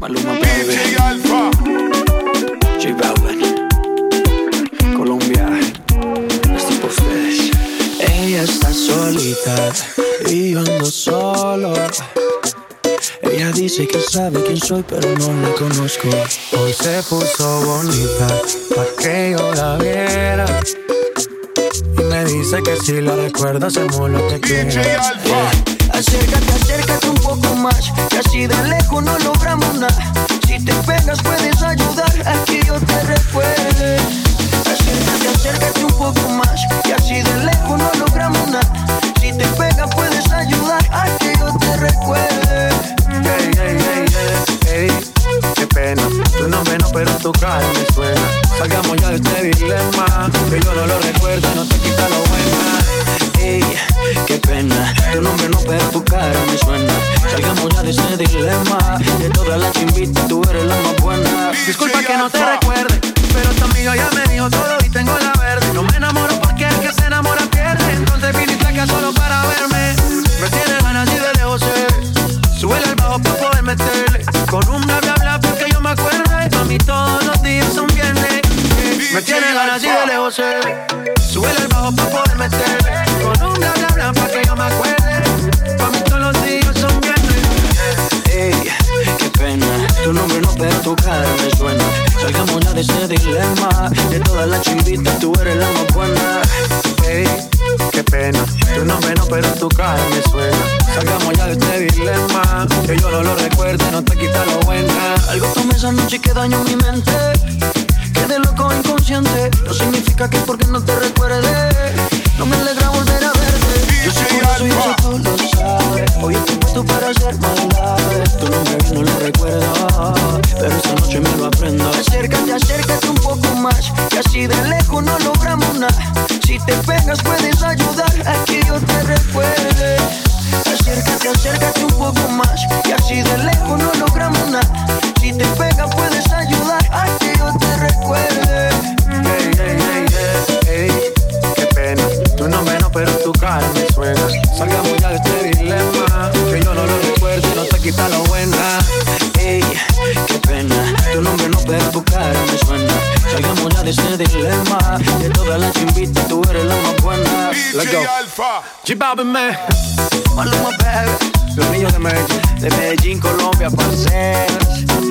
Maluma baby. Alfa. J Balvin. Colombia. Esto es para ustedes. Ella está solita y yo ando solo. Ella dice que sabe quién soy, pero no la conozco. Hoy se puso bonita pa' que yo la viera. Y me dice que si la recuerda, hacemos lo que DJ quiera. Acércate, acércate un poco más, que así de lejos no logramos nada. Si te pegas puedes ayudar a que yo te recuerde. Acércate, acércate un poco más, que así de lejos no logramos nada. Si te pegas puedes ayudar a que yo te recuerde. Ey, ey, ey, ey, ey, qué pena. Nombre no, pero tu cara me suena. Salgamos ya de este dilema, que yo no lo recuerdo no te quita lo buena. Ese dilema. De todas las chimbitas, tú eres la más buena. Disculpa que no te recuerde, pero tu amigo ya me dijo todo y tengo la verde. No me enamoro porque el que se enamora pierde. Entonces viniste acá solo para verme. Me tiene ganas y de lejos se ve. Súbele al bajo para poder meterle. Con un bla bla bla porque yo me acuerdo. A mí todos los días son viernes. Me tiene ganas y de lejos se Salgamos ya de ese dilema. De todas las chimbitas, tú eres la más buena. Ey, qué pena. Tu nombre no, pero tu cara me suena. Salgamos ya de este dilema. Que yo no lo recuerde, no te quita lo buena. Algo tomé esa noche que dañó mi mente. Quedé loco inconsciente. No significa que porque no te recuerde. No me alegra volver a Si te pegas puedes ayudar a que yo te recuerde. Acércate, acércate un poco más. Que así de lejos no logramos nada. Si te pegas puedes ayudar a que yo te recuerde. Ey, ey, ey, ey, ey, qué pena. Nombre no, pero tu cara me suena. Salgamos ya de este dilema. Que yo no lo recuerdo y no te quita lo buena. Ey, qué pena. Tu nombre no, pero tu cara me suena. Salgamos ya de este dilema. De todas las chimbitas, Let's go. Balvin, man. Maluma, baby. Los niños de Medellín, de Medellín, Colombia, parceros.